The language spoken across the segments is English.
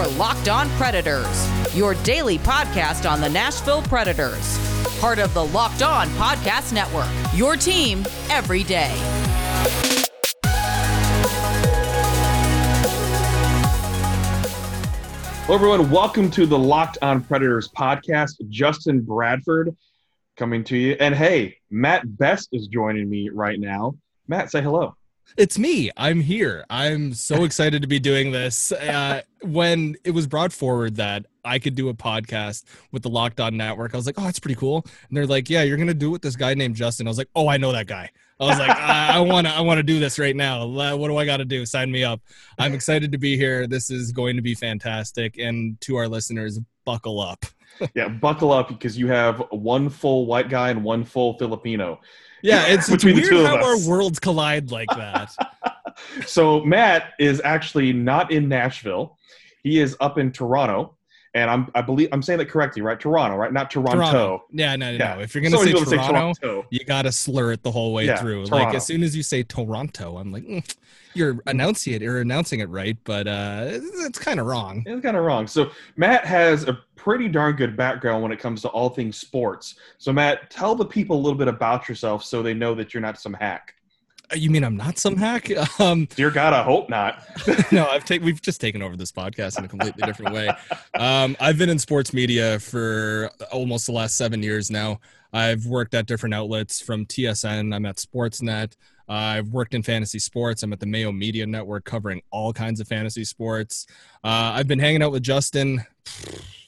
Your Locked On Predators, your daily podcast on the Nashville Predators. Part of the Locked On Podcast Network, your team every day. Hello, everyone. Welcome to the Locked On Predators podcast. Justin Bradford coming to you. And hey, Matt Best is joining me right now. Matt, say hello. It's me. I'm here. I'm so excited to be doing this. Uh, when it was brought forward that I could do a podcast with the Locked On Network, I was like, "Oh, that's pretty cool." And they're like, "Yeah, you're gonna do it with this guy named Justin." I was like, "Oh, I know that guy." I was like, "I want to, I want to do this right now. What do I got to do? Sign me up." I'm excited to be here. This is going to be fantastic. And to our listeners, buckle up. yeah, buckle up because you have one full white guy and one full Filipino. Yeah, it's, it's Between the weird two of how our worlds collide like that. So Matt is actually not in Nashville. He is up in Toronto. And I'm I believe I'm saying that correctly, right? Toronto, right? Not Toronto. Yeah, no, no, Yeah. no. If you're gonna So many say Toronto, Toronto. you gotta slur it the whole way Yeah, through. Toronto. Like as soon as you say Toronto, I'm like, mm, you're announcing it, you're announcing it right, but uh, it's, it's kind of wrong. It's kind of wrong. So Matt has a pretty darn good background when it comes to all things sports. So Matt, tell the people a little bit about yourself so they know that you're not some hack. Uh, You mean I'm not some hack? Um, Dear God, I hope not. no, I've taken. We've just taken over this podcast in a completely different way. Um, I've been in sports media for almost the last seven years now. I've worked at different outlets from TSN. I'm at Sportsnet. Uh, I've worked in fantasy sports. I'm at the Mayo Media Network covering all kinds of fantasy sports. Uh, I've been hanging out with Justin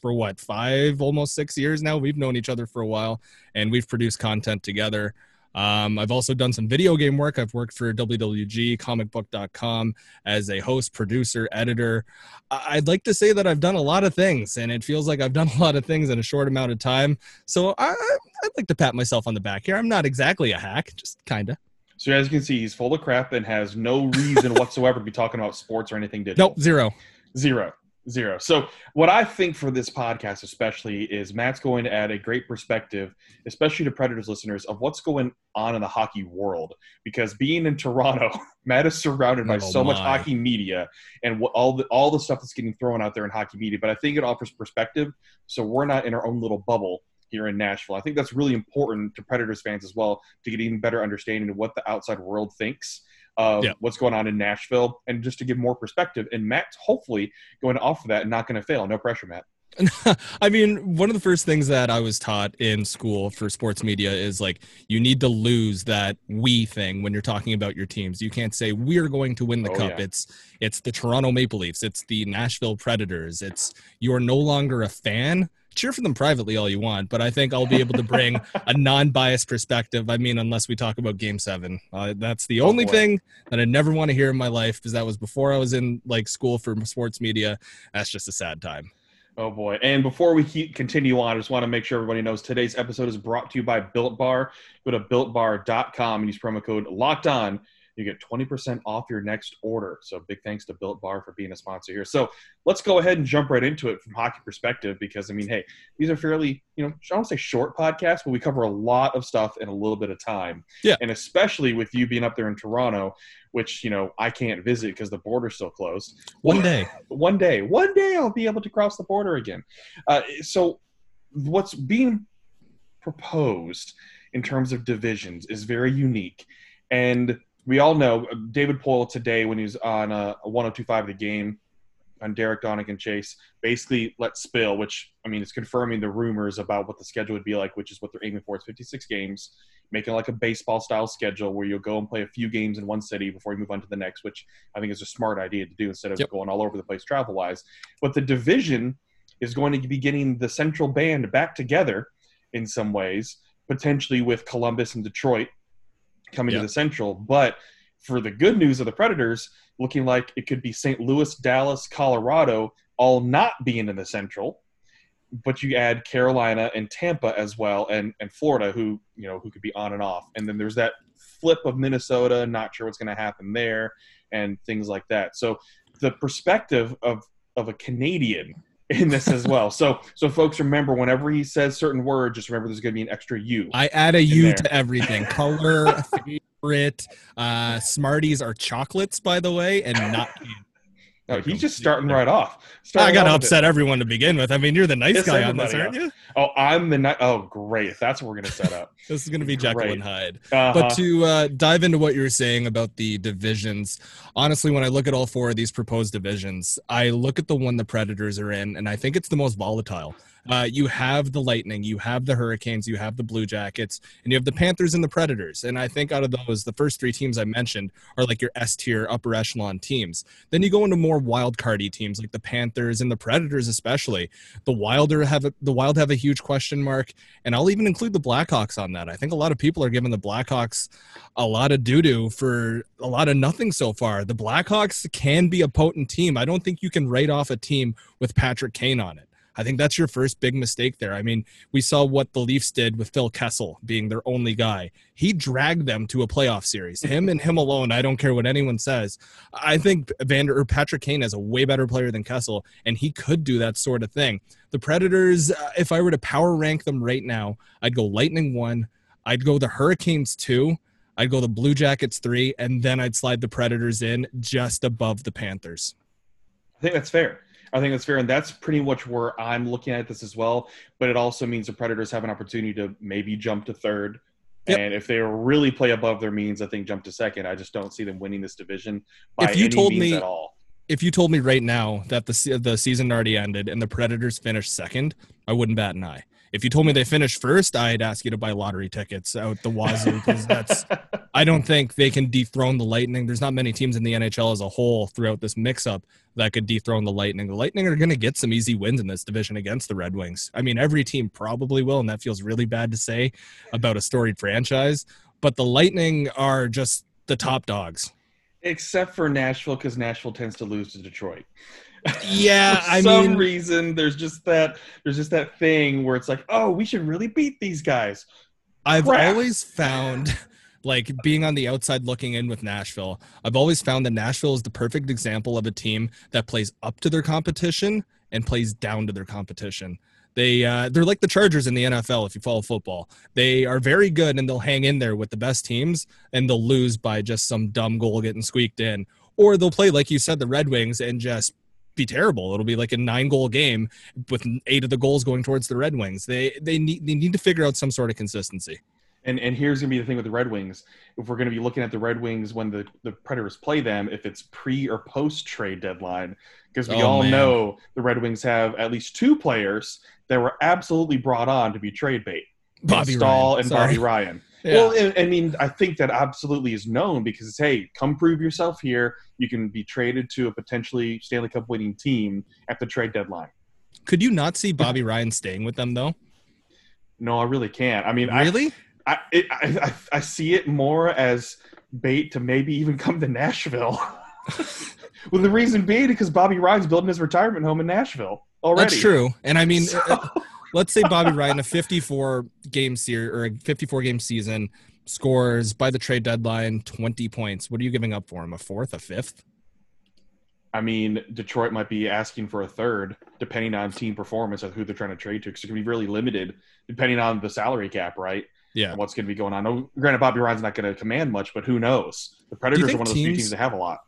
for what five, almost six years now. We've known each other for a while, and we've produced content together. Um, I've also done some video game work. I've worked for WWG, comicbook.com as a host, producer, editor. I'd like to say that I've done a lot of things, and it feels like I've done a lot of things in a short amount of time. So I, I'd like to pat myself on the back here. I'm not exactly a hack, just kind of. So as you can see, he's full of crap and has no reason whatsoever to be talking about sports or anything digital. Nope, zero. Zero. Zero. So what I think for this podcast especially is Matt's going to add a great perspective, especially to Predators listeners, of what's going on in the hockey world. Because being in Toronto, Matt is surrounded by Oh, so much hockey media and what, all the all the stuff that's getting thrown out there in hockey media. But I think it offers perspective, so we're not in our own little bubble here in Nashville. I think that's really important to Predators fans as well to get even better understanding of what the outside world thinks of Yeah. what's going on in Nashville and just to give more perspective. And Matt's hopefully going to offer that and not going to fail. No pressure, Matt. I mean, one of the first things that I was taught in school for sports media is like you need to lose that we thing when you're talking about your teams. You can't say we're going to win the Oh, cup. yeah. It's it's the Toronto Maple Leafs. It's the Nashville Predators. It's you're no longer a fan. Cheer for them privately all you want, but I think I'll be able to bring a non-biased perspective. I mean, unless we talk about Game Seven, uh, that's the Oh, only boy. thing that I never want to hear in my life because that was before I was in like school for sports media. That's just a sad time. Oh boy! And before we keep, continue on, I just want to make sure everybody knows today's episode is brought to you by Built Bar. Go to builtbar.com and use promo code Locked On. You get 20% off your next order. So big thanks to Built Bar for being a sponsor here. So let's go ahead and jump right into it from hockey perspective because I mean, hey, these are fairly, you know, I don't say short podcasts, but we cover a lot of stuff in a little bit of time. Yeah. And especially with you being up there in Toronto, which you know I can't visit because the border's still closed. One day. one day, one day I'll be able to cross the border again. Uh, so, what's being proposed in terms of divisions is very unique, and we all know uh, David Poile today when he was on uh, 1025 the game on Derek Donick and Chase basically let spill, which I mean it's confirming the rumors about what the schedule would be like, which is what they're aiming for. It's 56 games, making like a baseball style schedule where you'll go and play a few games in one city before you move on to the next, which I think is a smart idea to do instead of Yep. going all over the place travel wise. But the division is going to be getting the central band back together in some ways, potentially with Columbus and Detroit coming Yeah. to the central. But for the good news of the Predators, looking like it could be St. Louis, Dallas, Colorado, all not being in the central. But you add Carolina and Tampa as well, and and Florida, who you know who could be on and off. And then there's that flip of Minnesota, not sure what's going to happen there, and things like that. So the perspective of of a Canadian in this as well. So so folks remember whenever he says certain words, just remember there's going to be an extra U. I add a U there. to everything. Color, favorite. Uh, Smarties are chocolates, by the way, and not candy. No, he's just starting right off. I gotta off it. upset everyone to begin with. I mean, you're the nice Piss guy on this, aren't you? Oh, I'm the night. Oh, great! That's what we're gonna set up. This is gonna be Jekyll and Hyde. Uh-huh. But to uh, dive into what you were saying about the divisions, honestly, when I look at all four of these proposed divisions, I look at the one the Predators are in, and I think it's the most volatile. Uh, you have the Lightning, you have the Hurricanes, you have the Blue Jackets, and you have the Panthers and the Predators. And I think out of those, the first three teams I mentioned are like your S tier, upper echelon teams. Then you go into more wild cardy teams like the Panthers and the Predators, especially. The Wilder have a, the Wild have a huge question mark, and I'll even include the Blackhawks on that. I think a lot of people are giving the Blackhawks a lot of doo doo for a lot of nothing so far. The Blackhawks can be a potent team. I don't think you can write off a team with Patrick Kane on it. I think that's your first big mistake there. I mean, we saw what the Leafs did with Phil Kessel being their only guy. He dragged them to a playoff series. Him and him alone, I don't care what anyone says. I think Vander or Patrick Kane is a way better player than Kessel, and he could do that sort of thing. The Predators, uh, if I were to power rank them right now, I'd go Lightning one, I'd go the Hurricanes two, I'd go the Blue Jackets three, and then I'd slide the Predators in just above the Panthers. I think that's fair. I think that's fair, and that's pretty much where I'm looking at this as well. But it also means the Predators have an opportunity to maybe jump to third, Yep. and if they really play above their means, I think jump to second. I just don't see them winning this division by If you any told means me- at all. If you told me right now that the the season already ended and the Predators finished second, I wouldn't bat an eye. If you told me they finished first, I'd ask you to buy lottery tickets out the wazoo because that's I don't think they can dethrone the Lightning. There's not many teams in the NHL as a whole throughout this mix-up that could dethrone the Lightning. The Lightning are going to get some easy wins in this division against the Red Wings. I mean, every team probably will, and that feels really bad to say about a storied franchise. But the Lightning are just the top dogs. except for Nashville, because Nashville tends to lose to Detroit. Yeah, for I some mean- reason there's just that there's just that thing where it's like, oh, we should really beat these guys. I've Crap. always found, like being on the outside looking in with Nashville, I've always found that Nashville is the perfect example of a team that plays up to their competition and plays down to their competition. They uh, they're like the Chargers in the NFL if you follow football. They are very good and they'll hang in there with the best teams and they'll lose by just some dumb goal getting squeaked in, or they'll play like you said the Red Wings and just be terrible. It'll be like a nine goal game with eight of the goals going towards the Red Wings. They they need they need to figure out some sort of consistency. And and here's gonna be the thing with the Red Wings. If we're gonna be looking at the Red Wings when the, the Predators play them, if it's pre or post trade deadline, because we Oh, all man. know the Red Wings have at least two players that were absolutely brought on to be trade bait. Bobby Stahl Ryan. and Sorry. Bobby Ryan. Yeah. Well, I- mean, I think that absolutely is known because it's hey, come prove yourself here. You can be traded to a potentially Stanley Cup winning team at the trade deadline. Could you not see Bobby Ryan staying with them though? No, I really can't. I mean, I, Really? I, it, I, I, I see it more as bait to maybe even come to Nashville. well, the reason being because Bobby Ryan's building his retirement home in Nashville already. That's true. And I mean, So- uh, let's say Bobby Ryan, a 54 game series or a 54 game season, scores by the trade deadline 20 points. What are you giving up for him? A fourth, a fifth? I mean, Detroit might be asking for a third, depending on team performance of who they're trying to trade to, because it can be really limited depending on the salary cap, right? Yeah. And what's going to be going on. No, granted, Bobby Ryan's not going to command much, but who knows? The Predators are one of those few teams- teams that have a lot.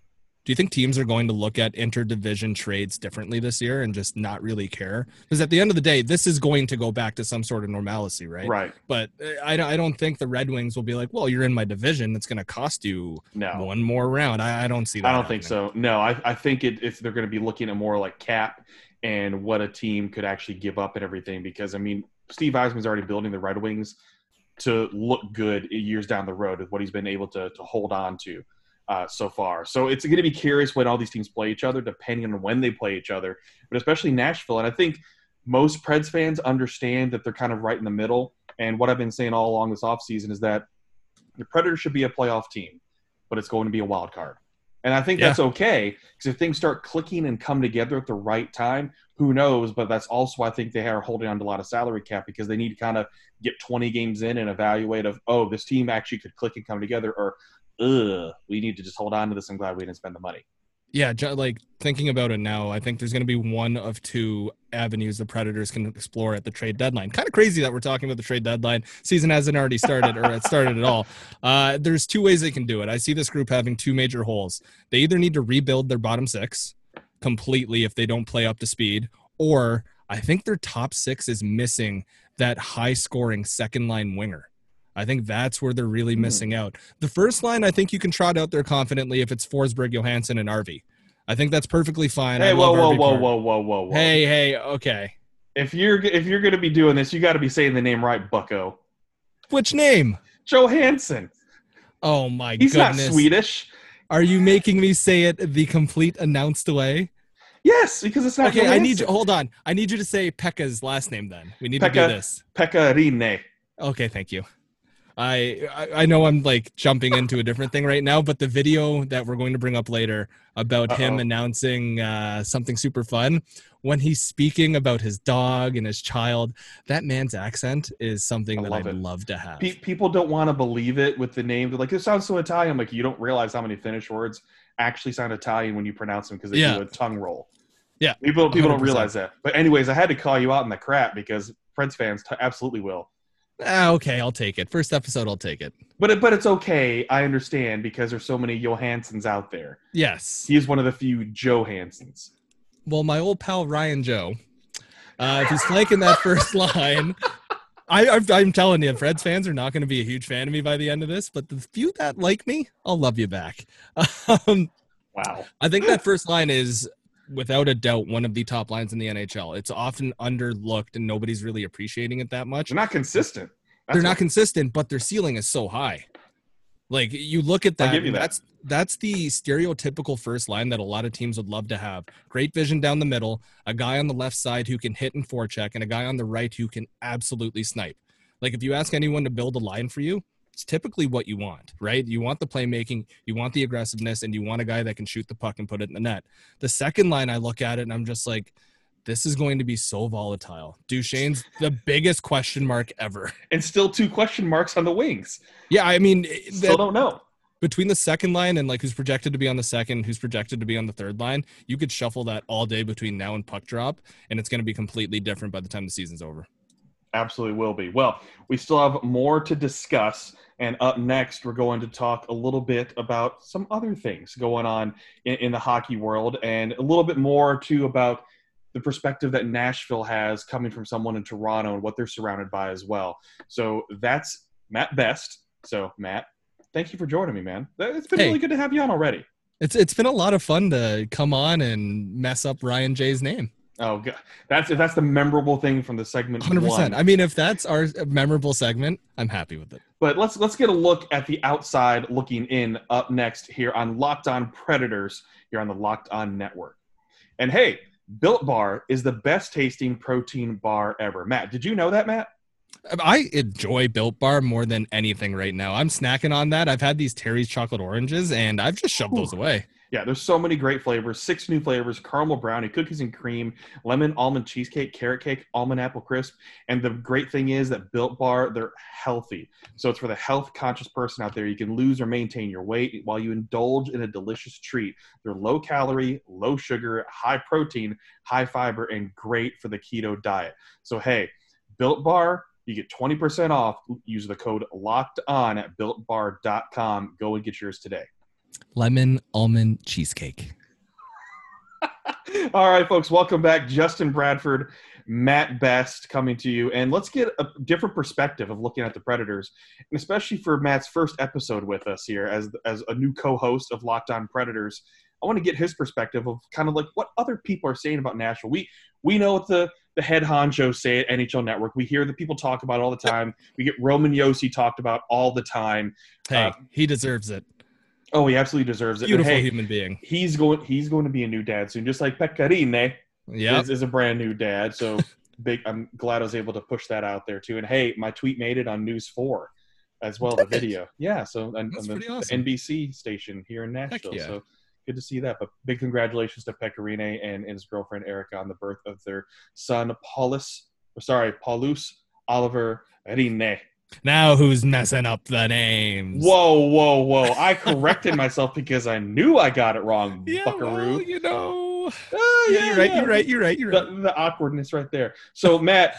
Do you think teams are going to look at interdivision trades differently this year and just not really care? Because at the end of the day, this is going to go back to some sort of normalcy, right? Right. But uh, I don't, I don't think the Red Wings will be like, well, you're in my division. It's going to cost you No. one more round. I, I don't see that. I don't think so. No, I, I think it, it's they're going to be looking at more like cap and what a team could actually give up and everything. Because I mean, Steve Yzerman's already building the Red Wings to look good years down the road with what he's been able to to hold on to uh, so far. So it's going to be curious when all these teams play each other, depending on when they play each other. But especially Nashville, and I think most Preds fans understand that they're kind of right in the middle. And what I've been saying all along this offseason is that the Predators should be a playoff team, but it's going to be a wild card. And I think Yeah. that's okay because if things start clicking and come together at the right time, who knows? But that's also why I think they are holding on to a lot of salary cap because they need to kind of get 20 games in and evaluate of, oh, this team actually could click and come together, or, ugh, we need to just hold on to this. I'm glad we didn't spend the money. Yeah, like thinking about it now, I think there's going to be one of two avenues the Predators can explore at the trade deadline. Kind of crazy that we're talking about the trade deadline. Season hasn't already started or it started at all. Uh, there's two ways they can do it. I see this group having two major holes. They either need to rebuild their bottom six completely if they don't play up to speed, or I think their top six is missing that high scoring second line winger. I think that's where they're really Hmm. missing out. The first line, I think you can trot out there confidently if it's Forsberg, Johansson, and Arvey. I think that's perfectly fine. Hey, whoa, whoa, whoa, whoa, whoa, whoa, whoa. Hey, hey, okay. If you're if you're gonna be doing this, you got to be saying the name right, Bucko. Which name? Johansson. Oh my He's goodness. not Swedish. Are you making me say it the complete announced way? Yes, because it's not. Okay, I need you. Hold on. I need you to say Pekka's last name. Then we need to do this. Pekka Rinne. Okay, thank you. I I know I'm like jumping into a different thing right now, but the video that we're going to bring up later about him Uh-oh. announcing uh, something super fun when he's speaking about his dog and his child, that man's accent is something I that I'd it. love to have. Pe- people don't want to believe it with the name. They're like, it sounds so Italian. Like you don't realize how many Finnish words actually sound Italian when you pronounce them because they Yeah. do a tongue roll. Yeah, people people don't realize that. But anyways, I had to call you out in the crap because Preds fans t- absolutely will. Ah, okay, I'll take it. First episode, I'll take it. But it, but it's okay. I understand because there's so many Johanssons out there. Yes. He is one of the few Johanssons. well, my old pal Ryan Joe, uh, if he's flanking that first line, I, I'm telling you, Preds fans are not going to be a huge fan of me by the end of this. But the few that like me, I'll love you back. Um, Wow. I think that first line is, without a doubt, one of the top lines in the NHL. It's often underlooked, and nobody's really appreciating it that much. They're not consistent. That's They're not what- consistent, but their ceiling is so high. Like you look at that, give you that. that's that's the stereotypical first line that a lot of teams would love to have. Great vision down the middle, a guy on the left side who can hit and forecheck, and a guy on the right who can absolutely snipe. Like if you ask anyone to build a line for you, it's typically what you want, right? You want the playmaking, you want the aggressiveness, and you want a guy that can shoot the puck and put it in the net. The second line, I look at it and I'm just like, this is going to be so volatile. Duchene's the biggest question mark ever. and still two question marks on the wings. Yeah, I mean, eh, Still that- don't know. between the second line and like who's projected to be on the second, who's projected to be on the third line, you could shuffle that all day between now and puck drop, and it's going to be completely different by the time the season's over. Absolutely will be. Well, we still have more to discuss. And up next, we're going to talk a little bit about some other things going on in, in the hockey world and a little bit more, too, about the perspective that Nashville has coming from someone in Toronto and what they're surrounded by as well. So that's Matt Best. So, Matt, thank you for joining me, man. It's been Hey. really good to have you on already. It's it's been a lot of fun to come on and mess up Ryan J's name. Oh, God. That's, if that's the memorable thing from the segment. Hundred percent. I mean, if that's our memorable segment, I'm happy with it. But let's let's get a look at the outside looking in up next here on Locked On Predators here on the Locked On Network. And hey, Built Bar is the best tasting protein bar ever. Matt, did you know that, Matt? Um, I enjoy Built Bar more than anything right now. I'm snacking on that. I've had these Terry's chocolate oranges, and I've just shoved those away. Yeah, there's so many great flavors. Six new flavors: caramel brownie, cookies and cream, lemon almond cheesecake, carrot cake, almond apple crisp. And the great thing is that Built Bar, they're healthy. So it's for the health conscious person out there. You can lose or maintain your weight while you indulge in a delicious treat. They're low calorie, low sugar, high protein, high fiber, and great for the keto diet. So hey, Built Bar, you get 20% off. Use the code locked on at builtbar.com. Go and get yours today. Lemon almond cheesecake. All right, folks, welcome back. Justin Bradford, Matt Best coming to you. And let's get a different perspective of looking at the Predators, and especially for Matt's first episode with us here as, as a new co host of Locked On Predators. I want to get his perspective of kind of like what other people are saying about Nashville. We we know what the the head honcho say at NHL Network. We hear the people talk about it all the time. We get Roman Josi talked about all the time. Hey, Uh, he deserves it. Oh, he absolutely deserves it. Beautiful hey, human being. he's going he's going to be a new dad soon, just like Pekka Rinne Yeah. is, is a brand new dad. So big. I'm glad I was able to push that out there too. And hey, my tweet made it on News Four as well. The it? video, yeah. So on, That's the, pretty the awesome. NBC station here in Nashville. yeah. So good to see that. But big congratulations to Pekka Rinne and, and his girlfriend Erica on the birth of their son Paulus. Sorry, Paulus Oliver Rinne. Now who's messing up the names? Whoa, whoa, whoa! I corrected myself because I knew I got it wrong, Yeah, Buckaroo. well, you know. Ah, Yeah, you're right. yeah. You're right. You're right. You're right. the, the awkwardness right there. So Matt,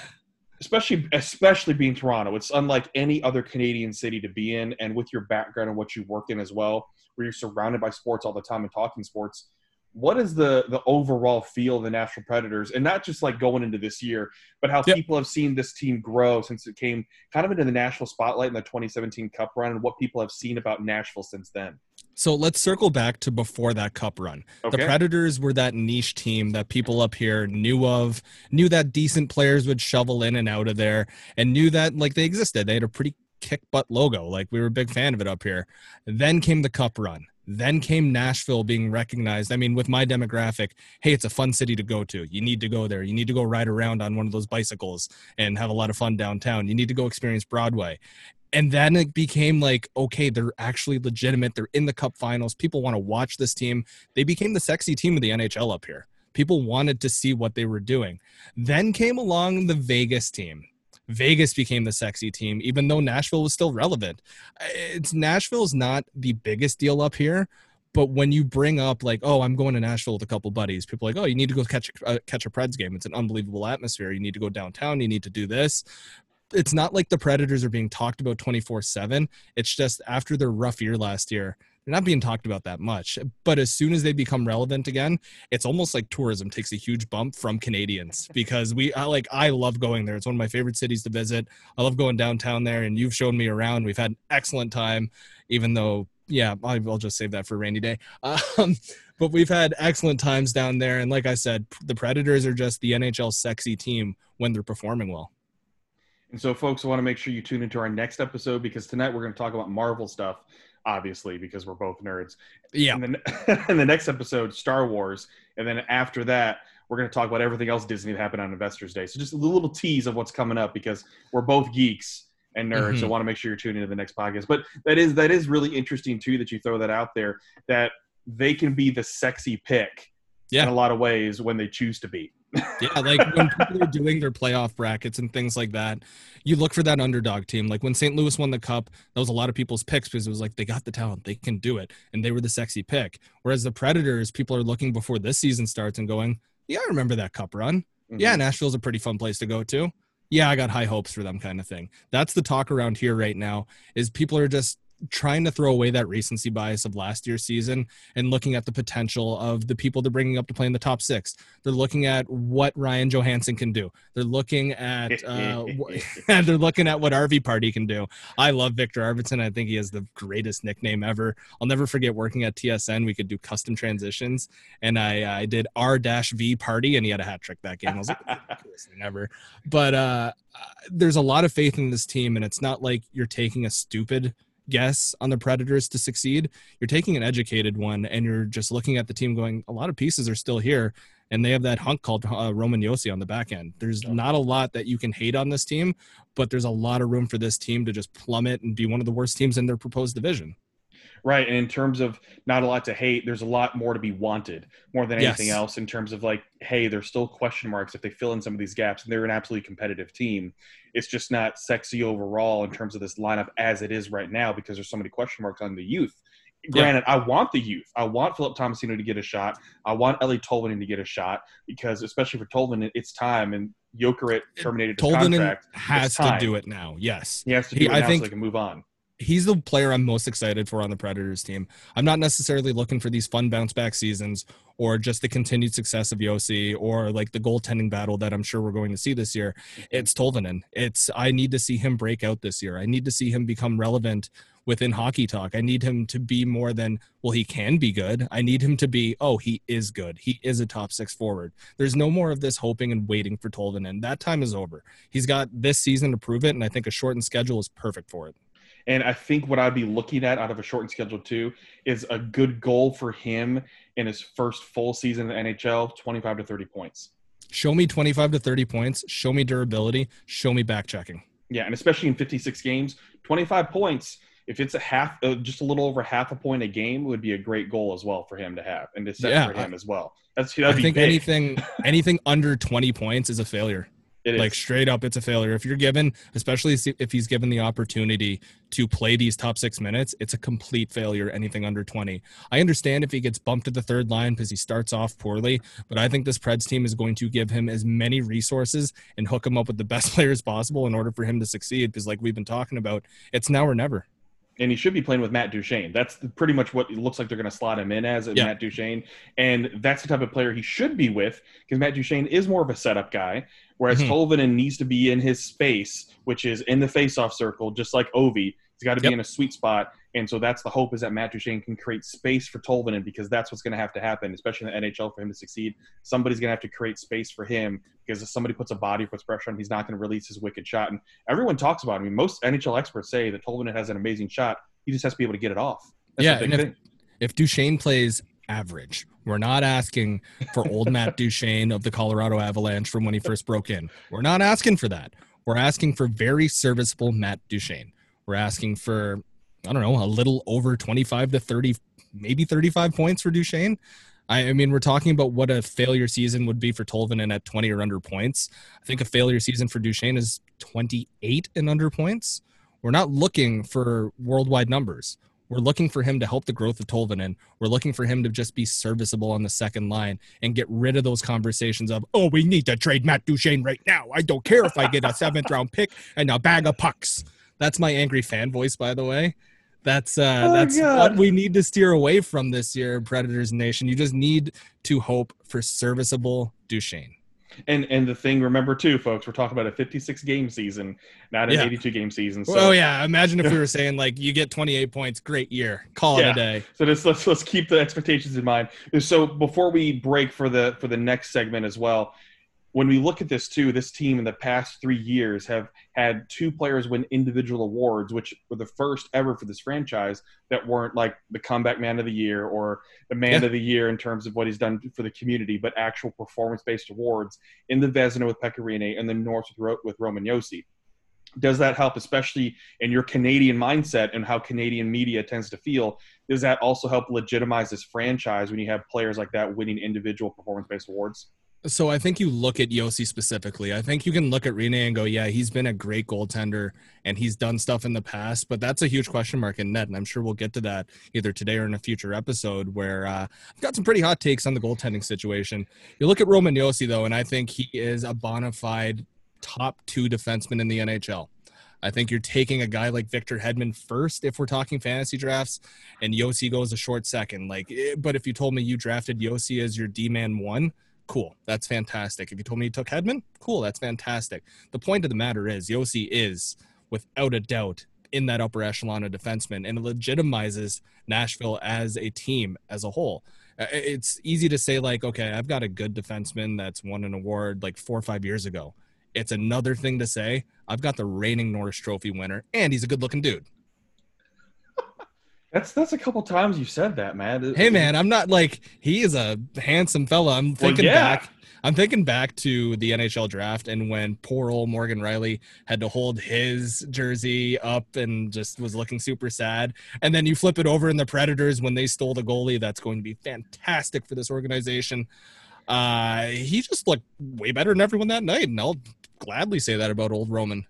especially especially being Toronto, it's unlike any other Canadian city to be in, and with your background and what you work in as well, where you're surrounded by sports all the time and talking sports. What is the the overall feel of the Nashville Predators, and not just like going into this year, but how yep. people have seen this team grow since it came kind of into the national spotlight in the 2017 Cup run, and what people have seen about Nashville since then. So let's circle back to before that cup run. Okay. The Predators were that niche team that people up here knew of, knew that decent players would shovel in and out of there, and knew that like they existed. They had a pretty kick butt logo. Like we were a big fan of it up here. Then came the cup run. Then came Nashville being recognized. I mean, with my demographic, hey, it's a fun city to go to. You need to go there. You need to go ride around on one of those bicycles and have a lot of fun downtown. You need to go experience Broadway. And then it became like, okay, they're actually legitimate. They're in the cup finals. People want to watch this team. They became the sexy team of the NHL up here. People wanted to see what they were doing. Then came along the Vegas team Vegas became the sexy team, even though Nashville was still relevant. It's Nashville's not the biggest deal up here, but when you bring up like, oh, I'm going to Nashville with a couple buddies, people like, oh, you need to go catch a, uh, catch a Preds game. It's an unbelievable atmosphere. You need to go downtown. You need to do this. It's not like the Predators are being talked about 24 seven. It's just after their rough year last year, they're not being talked about that much. But as soon as they become relevant again, it's almost like tourism takes a huge bump from Canadians because we I, like I love going there. It's one of my favorite cities to visit. I love going downtown there, and you've shown me around. We've had an excellent time, even though yeah, I'll just save that for rainy day. Um, but we've had excellent times down there, and like I said, the Predators are just the NHL sexy team when they're performing well. And so, folks, I want to make sure you tune into our next episode because tonight we're going to talk about Marvel stuff obviously because we're both nerds. Yeah. And then in the next episode, Star Wars, and then after that, we're going to talk about everything else Disney that happened on Investors Day. So just a little tease of what's coming up because we're both geeks and nerds. Mm-hmm. So I want to make sure you're tuning into the next podcast. But that is that is really interesting too that you throw that out there that they can be the sexy pick yeah. in a lot of ways when they choose to be yeah, like when people are doing their playoff brackets and things like that, you look for that underdog team. Like when St. Louis won the cup, that was a lot of people's picks because it was like they got the talent, they can do it, and they were the sexy pick. Whereas the Predators, people are looking before this season starts and going, "Yeah, I remember that cup run. Mm-hmm. Yeah, Nashville's a pretty fun place to go to. Yeah, I got high hopes for them, kind of thing." That's the talk around here right now. Is people are just trying to throw away that recency bias of last year's season and looking at the potential of the people they're bringing up to play in the top six. They're looking at what Ryan Johansen can do. They're looking at uh, they're looking at what RV Party can do. I love Viktor Arvidsson. I think he has the greatest nickname ever. I'll never forget working at TSN. We could do custom transitions, and I I did R dash V Party, and he had a hat trick that game. I was like, coolest thing ever. But uh, there's a lot of faith in this team, and it's not like you're taking a stupid guess on the Predators to succeed. You're taking an educated one and you're just looking at the team going, a lot of pieces are still here. And they have that hunk called uh, Roman Josi on the back end. There's yeah. not a lot that you can hate on this team, but there's a lot of room for this team to just plummet and be one of the worst teams in their proposed division. Right. And in terms of not a lot to hate, there's a lot more to be wanted more than anything yes. else in terms of like, hey, there's still question marks if they fill in some of these gaps and they're an absolutely competitive team. It's just not sexy overall in terms of this lineup as it is right now because there's so many question marks on the youth. Granted, yeah. I want the youth. I want Philip Tomasino to get a shot. I want Eeli Tolvanen to get a shot because, especially for Tolvanen, it's time. And Jokerit terminated his Tolvanen contract. has to do it now. Yes, he has to do he, it now I think, so they can move on he's the player I'm most excited for on the Predators team. I'm not necessarily looking for these fun bounce back seasons or just the continued success of Josi or like the goaltending battle that I'm sure we're going to see this year. It's Tolvanen. It's I need to see him break out this year. I need to see him become relevant within hockey talk. I need him to be more than well he can be good. I need him to be oh he is good. He is a top 6 forward. There's no more of this hoping and waiting for Tolvanen. That time is over. He's got this season to prove it and I think a shortened schedule is perfect for it. And I think what I'd be looking at out of a shortened schedule too is a good goal for him in his first full season in the NHL, 25 to 30 points. Show me 25 to 30 points. Show me durability. Show me back checking. Yeah, and especially in 56 games, 25 points. If it's a half, uh, just a little over half a point a game, would be a great goal as well for him to have and to set yeah, for him I, as well. That's I think big. anything anything under 20 points is a failure. It like is. straight up, it's a failure. If you're given, especially if he's given the opportunity to play these top six minutes, it's a complete failure. Anything under 20. I understand if he gets bumped to the third line because he starts off poorly, but I think this Preds team is going to give him as many resources and hook him up with the best players possible in order for him to succeed. Because, like we've been talking about, it's now or never. and he should be playing with Matt Duchene. That's pretty much what it looks like they're going to slot him in as Yeah. Matt Duchene, and that's the type of player he should be with because Matt Duchene is more of a setup guy, whereas Mhm. Tolvanen needs to be in his space, which is in the face-off circle, just like Ovi. He's got to be Yep. in a sweet spot, and so that's the hope is that Matt Duchene can create space for Tolvanen because that's what's going to have to happen, especially in the NHL for him to succeed. Somebody's going to have to create space for him because if somebody puts a body, puts pressure on, him, he's not going to release his wicked shot. And everyone talks about. It. I mean, most NHL experts say that Tolvanen has an amazing shot. He just has to be able to get it off. That's Yeah, if- thing. if Duchene plays average, we're not asking for old Matt Duchene of the Colorado Avalanche from when he first broke in. We're not asking for that. We're asking for very serviceable Matt Duchene. We're asking for, I don't know, a little over 25 to 30, maybe 35 points for Duchene. I, I mean, we're talking about what a failure season would be for Tolvanen at 20 or under points. I think a failure season for Duchene is 28 and under points. We're not looking for worldwide numbers. We're looking for him to help the growth of Tolvanen. We're looking for him to just be serviceable on the second line and get rid of those conversations of, oh, we need to trade Matt Duchene right now. I don't care if I get a seventh round pick and a bag of pucks. That's my angry fan voice, by the way. That's uh, Oh, that's God. what we need to steer away from this year, Predators Nation. You just need to hope for serviceable Duchene. And and the thing, remember too, folks, we're talking about a 56 game season, not an Yeah. 82 game season. So, oh yeah, imagine if we were saying like you get 28 points, great year, call it a day. so let's, let's let's keep the expectations in mind. So before we break for the for the next segment as well, when we look at this too, this team in the past three years have had two players win individual awards, which were the first ever for this franchise that weren't like the comeback man of the year or the man Yeah. of the year in terms of what he's done for the community, but actual performance based awards in the Vezina with Pekka Rinne and the Norris with, Ro- with Roman Josi. Does that help, especially in your Canadian mindset and how Canadian media tends to feel? Does that also help legitimize this franchise when you have players like that winning individual performance based awards? So I think you look at Josi specifically. I think you can look at Rinne and go, yeah, he's been a great goaltender and he's done stuff in the past, but that's a huge question mark in net. And I'm sure we'll get to that either today or in a future episode where uh, I've got some pretty hot takes on the goaltending situation. You look at Roman Josi though, and I think he is a bona fide top two defenseman in the NHL. I think you're taking a guy like Victor Hedman first if we're talking fantasy drafts, and Josi goes a short second. Like, eh, but if you told me you drafted Josi as your D man one, cool, that's fantastic. If you told me you took Hedman, cool, that's fantastic. The point of the matter is, Josi is without a doubt in that upper echelon of defensemen, and it legitimizes Nashville as a team as a whole. Uh, It's easy to say like, okay, I've got a good defenseman that's won an award like four or five years ago. It's another thing to say I've got the reigning Norris Trophy winner, and he's a good-looking dude. That's that's a couple times you said that, man. Hey, man, I'm not like he is a handsome fella. I'm Well, thinking yeah. back. I'm thinking back to the NHL draft and when poor old Morgan Rielly had to hold his jersey up and just was looking super sad. And then you flip it over in the Predators when they stole the goalie. That's going to be fantastic for this organization. Uh, he just looked way better than everyone that night, and I'll gladly say that about old Roman.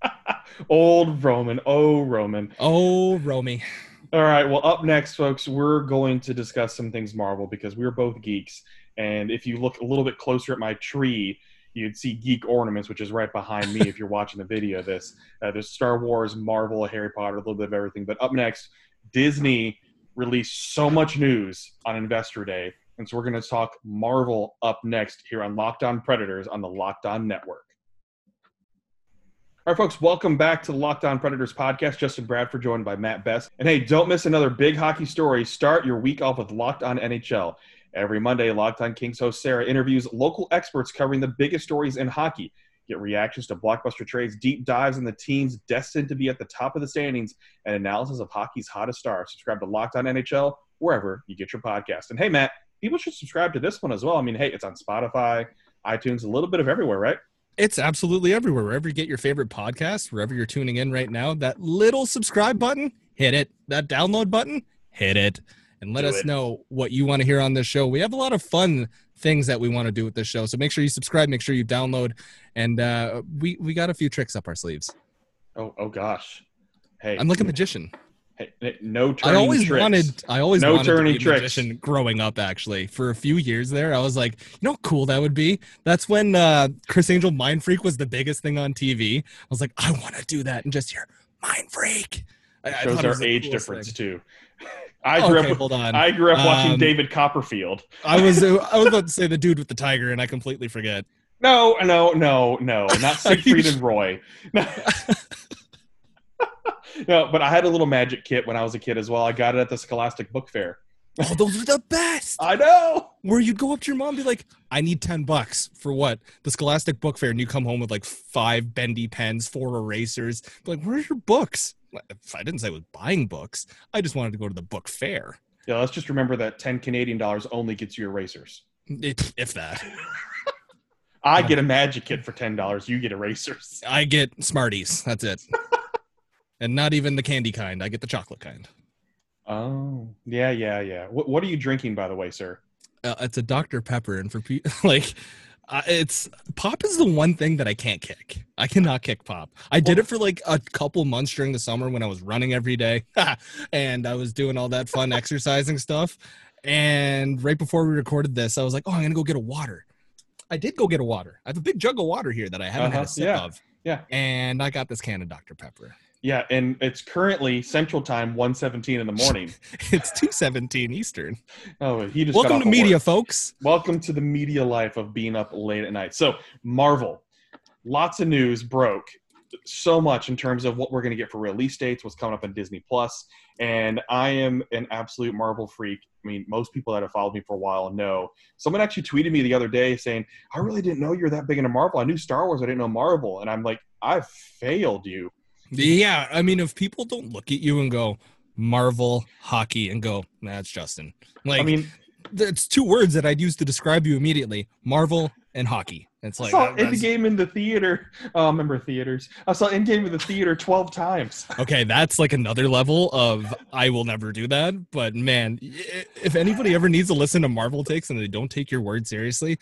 Old Roman, oh Roman. Oh, Romy. All right. Well, up next, folks, we're going to discuss some things Marvel because we're both geeks. And if you look a little bit closer at my tree, you'd see geek ornaments, which is right behind me if you're watching the video of this. Uh, there's Star Wars, Marvel, Harry Potter, a little bit of everything. But up next, Disney released so much news on Investor Day. And so we're going to talk Marvel up next here on Locked On Predators on the Locked On Network. All right, folks, welcome back to the Locked On Predators podcast. Justin Bradford joined by Matt Best. And hey, don't miss another big hockey story. Start your week off with Locked On NHL. Every Monday, Locked On Kings host Sarah interviews local experts covering the biggest stories in hockey. Get reactions to blockbuster trades, deep dives on the teams destined to be at the top of the standings, and analysis of hockey's hottest stars. Subscribe to Locked On NHL wherever you get your podcast. And hey, Matt, people should subscribe to this one as well. I mean, hey, it's on Spotify, iTunes, a little bit of everywhere, right? It's absolutely everywhere. Wherever you get your favorite podcast, wherever you're tuning in right now, that little subscribe button, hit it. That download button, hit it. And let Do us it. know what you want to hear on this show. We have a lot of fun things that we want to do with this show. So make sure you subscribe, make sure you download, and uh, we we got a few tricks up our sleeves. Oh, oh gosh. Hey, I'm like a magician. No I turning always tricks. wanted I always No wanted to turning be a tricks. magician growing up actually. For a few years there, I was like, you know how cool that would be? That's when uh Criss Angel Mind Freak was the biggest thing on TV. I was like, I want to do that and just hear Mind Freak. I, I Shows our age difference thing. too. I grew okay, up. hold on. I grew up watching Um, David Copperfield. I was I was about to say the dude with the tiger, and I completely forget. No, no, no, no, not Siegfried and Roy. No. but I had a little magic kit when I was a kid as well. I got it at the Scholastic Book Fair. Oh, those are the best. I know. Where you'd go up to your mom and be like, "I need ten bucks for what?" The Scholastic Book Fair, and you come home with like five bendy pens, four erasers. Be like, "Where's your books?" I didn't say I was buying books. I just wanted to go to the book fair. Yeah, let's just remember that ten Canadian dollars only gets you erasers. If, if that, I get a magic kit for ten dollars. You get erasers. I get Smarties. That's it. and not even the candy kind. I get the chocolate kind. Oh, yeah, yeah, yeah. What, what are you drinking, by the way, sir? Uh, it's a Dr Pepper, and for people like, uh, it's pop is the one thing that I can't kick. I cannot kick pop. I did it for like a couple months during the summer when I was running every day, and I was doing all that fun exercising stuff. And right before we recorded this, I was like, "Oh, I'm gonna go get a water." I did go get a water. I have a big jug of water here that I haven't had Uh-huh, a sip yeah, of. yeah. And I got this can of Dr Pepper. Yeah, and it's currently Central Time, one seventeen in the morning. It's two seventeen Eastern. Oh, he just Welcome to media, work. folks. Welcome to the media life of being up late at night. So, Marvel, lots of news broke. So much in terms of what we're going to get for release dates, what's coming up on Disney Plus, and I am an absolute Marvel freak. I mean, most people that have followed me for a while know. Someone actually tweeted me the other day saying, "I really didn't know you're that big into Marvel. I knew Star Wars, I didn't know Marvel." And I'm like, "I've failed you." Yeah, I mean, if people don't look at you and go Marvel hockey and go, that's Justin. Like, I mean, it's two words that I'd use to describe you immediately: Marvel and hockey. It's I like saw that- Endgame in the theater. Oh, I remember theaters. I saw Endgame in the theater twelve times. okay, that's like another level of I will never do that. But man, if anybody ever needs to listen to Marvel takes and they don't take your word seriously,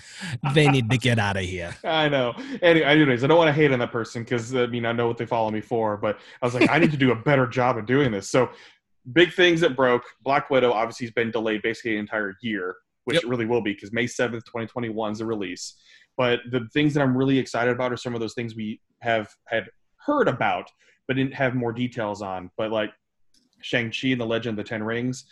they need to get out of here. I know. Anyway, anyways, I don't want to hate on that person because I mean I know what they follow me for, but I was like, I need to do a better job of doing this. So, big things that broke. Black Widow obviously has been delayed basically an entire year, which Yep. it really will be because May seventh, twenty twenty one is the release. But the things that I'm really excited about are some of those things we have had heard about, but didn't have more details on. But like Shang Chi and the Legend of the Ten Rings.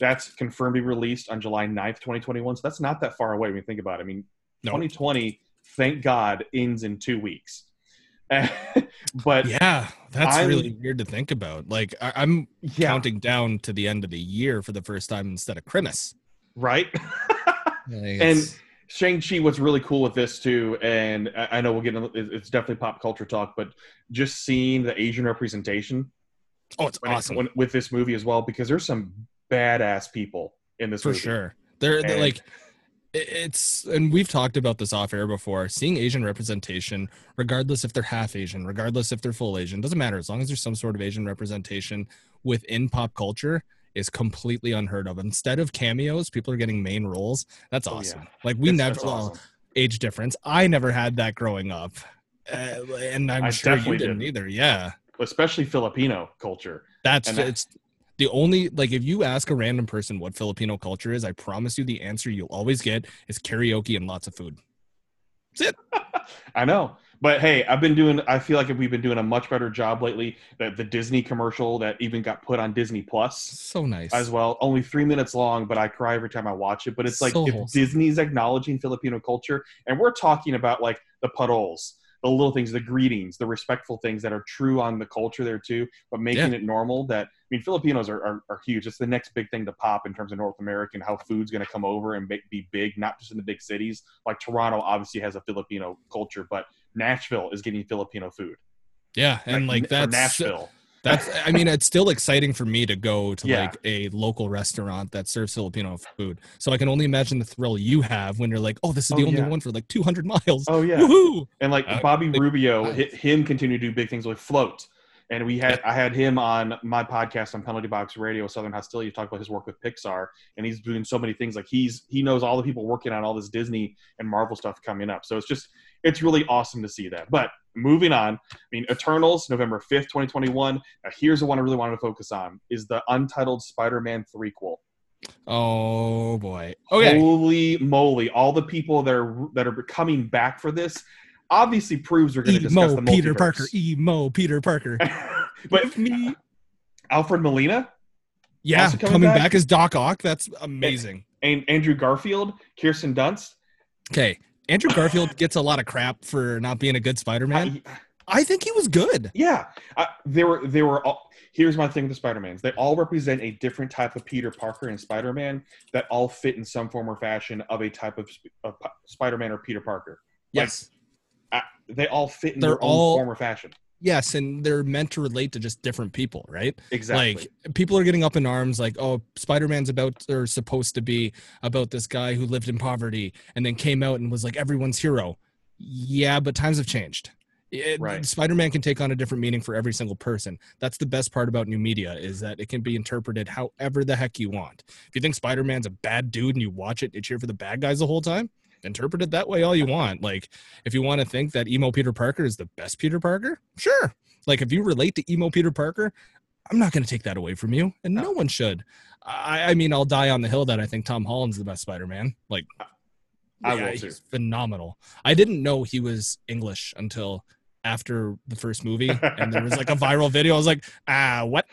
That's confirmed to be released on July 9th, 2021. So that's not that far away when you think about it. I mean, No. 2020, thank God, ends in two weeks. but yeah, Yeah, that's I'm- really weird to think about. Like, I- I'm counting down to the end of the year for the first time instead of Christmas. right. And it's- Shang Chi, what's really cool with this too, and I I know we'll get into it's definitely pop culture talk, but just seeing the Asian representation oh, it's it- awesome when- with this movie as well, because there's some badass people in this for movie. sure. They're, they're like, it's and we've talked about this off air before. Seeing Asian representation, regardless if they're half Asian, regardless if they're full Asian, doesn't matter as long as there's some sort of Asian representation within pop culture. Is completely unheard of. Instead of cameos, people are getting main roles. That's Oh, yeah. awesome. Like we never that's well, awesome. age difference. I never had that growing up, uh, and I'm I sure you didn't didn't. either. Yeah, especially Filipino culture. that's And that- it's the only like if you ask a random person what Filipino culture is, I promise you the answer you'll always get is karaoke and lots of food. That's it. I know. But hey, I've been doing I feel like we've been doing a much better job lately. That the Disney commercial that even got put on Disney Plus So nice. as well. Only three minutes long, but I cry every time I watch it. But it's like So if wholesome. Disney's acknowledging Filipino culture, and we're talking about like the puddles, the little things, the greetings, the respectful things that are true on the culture there too, but making it normal that I mean Filipinos are, are, are huge. It's the next big thing to pop in terms of North America and how food's gonna come over and be big, not just in the big cities. Like Toronto obviously has a Filipino culture, but Nashville is getting Filipino food. yeah, and like for that's Nashville. that's I mean it's still exciting for me to go to Yeah. like a local restaurant that serves Filipino food. So I can only imagine the thrill you have when you're like, oh, this is Oh, the only yeah. one for like 200 miles. Oh yeah. Woohoo! And like Uh, Bobby like- Rubio, uh, hi- him continue to do big things with float. And we had I had him on my podcast on Penalty Box Radio, Southern Hostility, to talk about his work with Pixar, and he's doing so many things. Like he's he knows all the people working on all this Disney and Marvel stuff coming up. So it's just it's really awesome to see that. But moving on, I mean Eternals, November fifth, twenty twenty one. Now here's the one I really wanted to focus on is the untitled Spider Man threequel. Oh boy. Okay. Holy moly! All the people that are that are coming back for this obviously proves we're going to discuss Emo the Peter. Parker. Emo Peter Parker. but me. Alfred Molina Yeah, coming, coming back? back? as Doc Ock. That's amazing. and Andrew Garfield, Kirsten Dunst. Okay, Andrew Garfield gets a lot of crap for not being a good Spider-Man. I- I think he was good. yeah, I, they were. They were. All, here's my thing with the Spider-Mans. They all represent a different type of Peter Parker and Spider-Man that all fit in some form or fashion of a type of, of Spider-Man or Peter Parker. Like, Yes. They all fit in They're their all- own form or fashion. Yes, and they're meant to relate to just different people, right? Exactly. Like people are getting up in arms, like, "Oh, Spider-Man's about or supposed to be about this guy who lived in poverty and then came out and was like everyone's hero." Yeah, but times have changed. It- Right. Spider-Man can take on a different meaning for every single person. That's the best part about new media is that it can be interpreted however the heck you want. If you think Spider-Man's a bad dude and you watch it, and cheer for the bad guys the whole time. Interpret it that way all you want. Like, if you want to think that emo Peter Parker is the best Peter Parker, sure. Like, if you relate to emo Peter Parker, I'm not going to take that away from you, and no, No. one should. I, I mean, I'll die on the hill that I think Tom Holland's the best Spider-Man. Like, I yeah, will too. phenomenal. I didn't know he was English until after the first movie, and there was like a viral video. I was like, ah, what?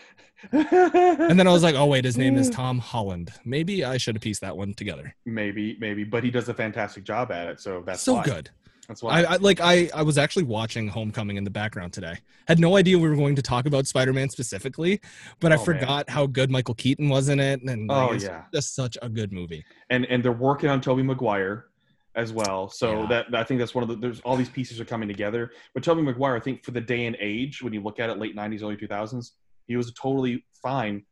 And then I was like, oh wait, his name is Tom Holland. Maybe I should have pieced that one together. maybe, maybe, but he does a fantastic job at it. So that's so why. good. That's why. I, I like I I was actually watching Homecoming in the background today. Had no idea we were going to talk about Spider-Man specifically, but I Oh, man. forgot how good Michael Keaton was in it, and like, Oh, it's yeah. just such a good movie. and and they're working on Tobey Maguire as well. So Yeah. that I think that's one of the there's all these pieces are coming together. But Tobey Maguire, I think for the day and age, when you look at it, late '90s, early 2000s, he was a totally fine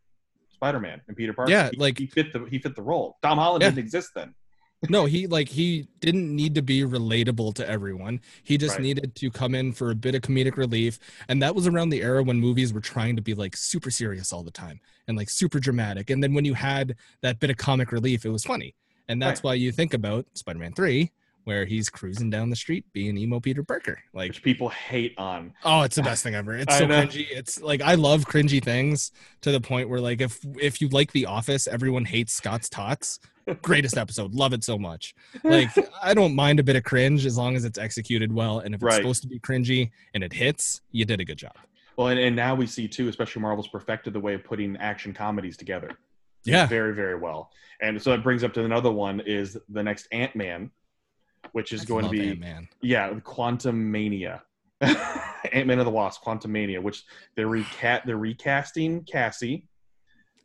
Spider-Man and Peter Parker. Yeah, He- like- he fit the he fit the role. Tom Holland Yeah. didn't exist then. no, he like he didn't need to be relatable to everyone. He just Right. needed to come in for a bit of comedic relief, and that was around the era when movies were trying to be like super serious all the time and like super dramatic. And then when you had that bit of comic relief, it was funny, and that's Right. why you think about Spider-Man Three, where he's cruising down the street being emo Peter Parker. Like, Which people hate on. oh, it's the best thing ever. It's so cringy. It's like I love cringy things to the point where like if if you like The Office, everyone hates Scott's Tots. Greatest episode. Love it so much. Like I don't mind a bit of cringe as long as it's executed well. And if it's supposed to be cringy and it hits, you did a good job. Well, and, and now we see too, especially Marvel's perfected the way of putting action comedies together. Yeah. very very well. And so it brings up to another one is the next Ant Man, which is going to be man. Yeah, Quantumania. Ant Man of the Wasp, Quantumania, which they're recat they're recasting Cassie.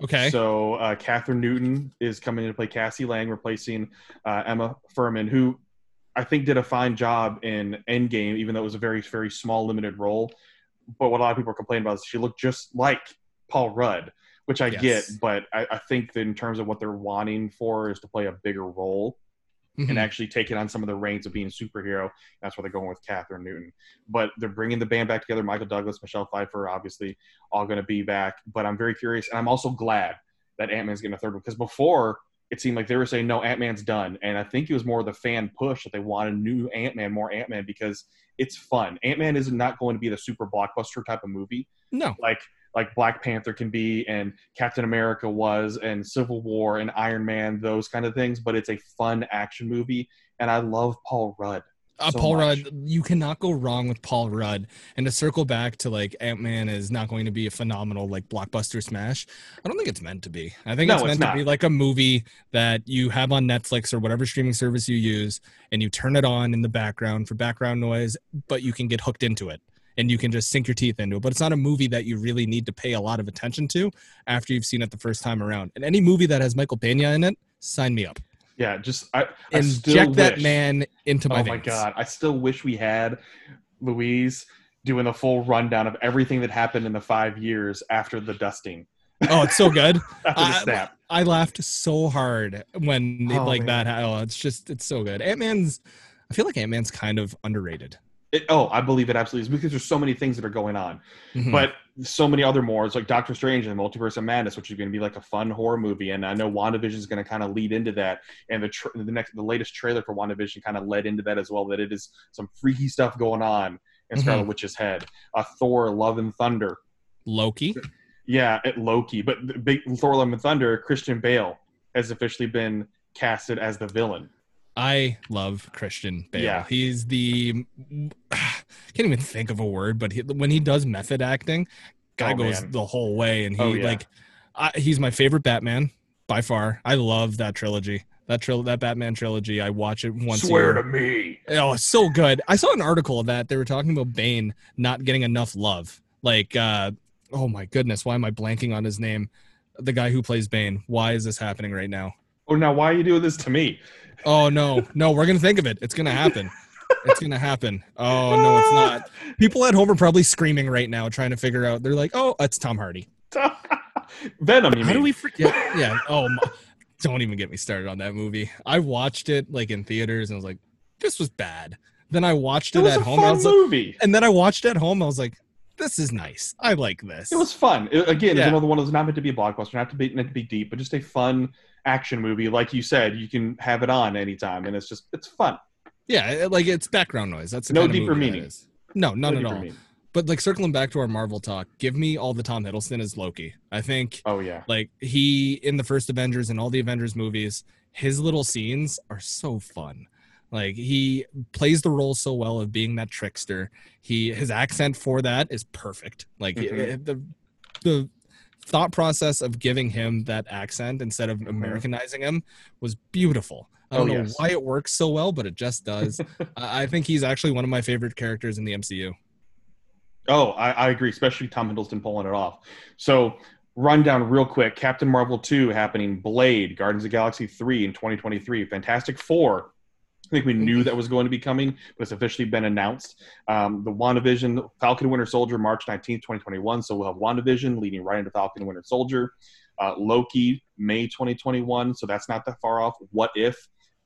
Okay. So uh, Kathryn Newton is coming in to play Cassie Lang, replacing uh, Emma Fuhrmann, who I think did a fine job in Endgame, even though it was a very very small limited role. But what a lot of people are complaining about is she looked just like Paul Rudd, which I Yes. get, but I, I think that in terms of what they're wanting for is to play a bigger role Mhm. and actually taking on some of the reins of being a superhero. That's where they're going with Kathryn Newton. But they're bringing the band back together. Michael Douglas, Michelle Pfeiffer, obviously, all going to be back. But I'm very curious, and I'm also glad that Ant Man's getting a third one because before it seemed like they were saying no, Ant Man's done, and I think it was more of the fan push that they wanted new Ant Man, more Ant Man because it's fun. Ant Man is not going to be the super blockbuster type of movie no. like like Black Panther can be and Captain America was and Civil War and Iron Man those kind of things but it's a fun action movie and I love Paul Rudd Uh, so Paul much. Rudd, you cannot go wrong with Paul Rudd. And to circle back to like Ant Man is not going to be a phenomenal like blockbuster smash. I don't think it's meant to be. I think No, it's it's meant not. to be like a movie that you have on Netflix or whatever streaming service you use, and you turn it on in the background for background noise, but you can get hooked into it and you can just sink your teeth into it. But it's not a movie that you really need to pay a lot of attention to after you've seen it the first time around. And any movie that has Michael Pena in it, sign me up. yeah just I, I still Inject that wish- man into my oh my veins. god I still wish we had Luis doing the full rundown of everything that happened in the five years after the dusting Oh, it's so good. after the I- snap I laughed so hard when it, Oh, like man. that. Oh, it's just it's so good. Ant Man's. I feel like Ant Man's kind of underrated. It- oh I believe it absolutely is because there's so many things that are going on Mhm. but so many other more. It's like Doctor Strange and the Multiverse of Madness, which is going to be like a fun horror movie, and I know WandaVision is going to kind of lead into that. And the tr the next the latest trailer for WandaVision kind of led into that as well. That it is some freaky stuff going on in Scarlet Mm-hmm. Witch's head. Uh, Thor: Love and Thunder, Loki. yeah, at Loki, but the big Thor: Love and Thunder, Christian Bale has officially been casted as the villain. I love Christian Bale. Yeah. He's the I can't even think of a word, but he, when he does method acting, Guy Oh, goes man. the whole way, and he Oh, yeah. like, I, he's my favorite Batman by far. I love that trilogy. That tril- that Batman trilogy. I watch it once. a year. me. Oh, it's so good. I saw an article that they were talking about Bane not getting enough love. Like, uh, oh my goodness, why am I blanking on his name? The guy who plays Bane. Why is this happening right now? Oh, now why are you doing this to me? Oh no, no, we're gonna think of it. It's gonna happen. It's gonna happen. Oh no, it's not. People at home are probably screaming right now, trying to figure out. They're like, "Oh, it's Tom Hardy." Venom. You How mean? do we forget? Yeah. Oh, my, don't even get me started on that movie. I watched it like in theaters, and I was like, "This was bad." Then I watched It it, was at a home. I fun was like, movie. and then I watched it at home. I was like, "This is nice. I like this." It was fun. It- again, Yeah. it's another one that's not meant to be a blockbuster, not to be meant to be deep, but just a fun action movie. Like you said, you can have it on anytime, and it's just it's fun. yeah, it- like it's background noise. That's No deeper meaning. No, none No at all. meaning. But like circling back to our Marvel talk, give me all the Tom Hiddleston as Loki. I think Oh yeah. like he in the first Avengers and all the Avengers movies, his little scenes are so fun. Like he plays the role so well of being that trickster. He his accent for that is perfect. Like Mhm. it- the the thought process of giving him that accent instead of Mhm. Americanizing him was beautiful. I don't Oh, know yes. why it works so well, but it just does. I I think he's actually one of my favorite characters in the MCU. Oh, I, I agree, especially Tom Hiddleston pulling it off. So, rundown real quick: Captain Marvel two happening, Blade, Guardians of the Galaxy three in 2023, Fantastic Four. I think we knew that was going to be coming, but it's officially been announced. Um, the WandaVision, Falcon Winter Soldier, March 19th, 2021. So we'll have WandaVision leading right into Falcon Winter Soldier. Uh, Loki, May 2021. So that's not that far off. What If,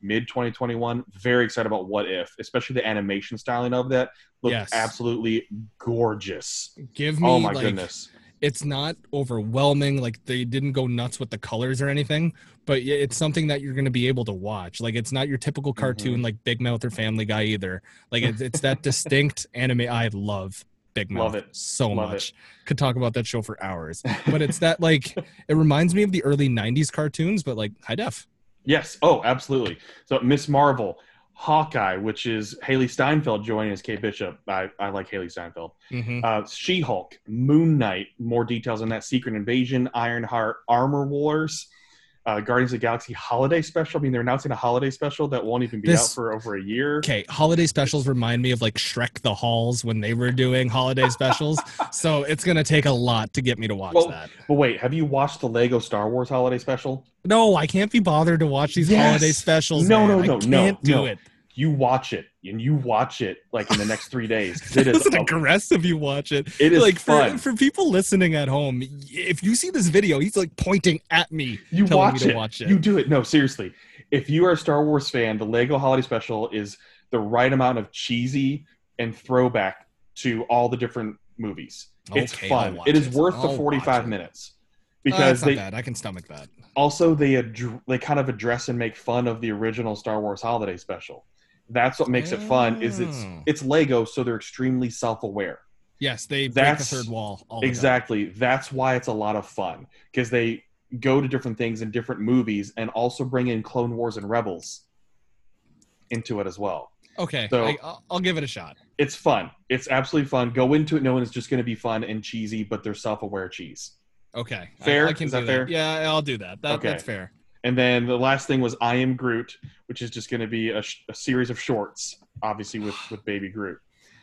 mid 2021. Very excited about What If, especially the animation styling of that. Looks Yes. absolutely gorgeous. Give me Oh my like, goodness. It's not overwhelming like they didn't go nuts with the colors or anything but it's something that you're going to be able to watch like it's not your typical Mm-hmm. cartoon like big mouth or family guy either like it's, it's that distinct anime i love big mouth Love it. so Love much could talk about that show for hours but it's that like it reminds me of the early 90s cartoons but like high def Yes. Oh, absolutely. So Ms. Marvel, Hawkeye, which is Hailee Steinfeld joining as Kate Bishop. I, I like Hailee Steinfeld. Mhm. Uh, she Hulk, Moon Knight. More details on that. Secret Invasion, Ironheart, Armor Wars, uh, Guardians of the Galaxy holiday special. I mean, they're announcing a holiday special that won't even be This- out for over a year. okay holiday specials remind me of like shrek the halls when they were doing holiday specials so it's going to take a lot to get me to watch Well, that But wait, have you watched the Lego Star Wars holiday special? No, I can't be bothered to watch these Yes. holiday specials. No, man. no, no, I no, can't do no. it. You watch it, and you watch it like in the next three days. It is aggressive. You watch it. It is like fun. for for people listening at home. If you see this video, he's like pointing at me, you watch me to it. watch it. You do it. No, seriously. If you are a Star Wars fan, the Lego Holiday Special is the right amount of cheesy and throwback to all the different movies. It's Okay, I'll fun. It is it. worth I'll the 45 minutes Uh, because not they bad. I can stomach that. also they ad- they kind of address and make fun of the original Star Wars Holiday Special. That's what makes it fun. Is it's Oh. it's Lego, so they're extremely self-aware. Yes, they break the That's- third wall. All the. Exactly. That's why it's a lot of fun because they go to different things in different movies and also bring in Clone Wars and Rebels into it as well. Okay, So- I, I'll, I'll give it a shot. It's fun. It's absolutely fun. Go into it knowing it's just going to be fun and cheesy, but they're self-aware cheese. Okay, Fair? I, can Is that do fair? Yeah, I'll do that. that Okay. That's fair. And then the last thing was I Am Groot, which is just going to be a, sh- a series of shorts, obviously with with Baby Groot.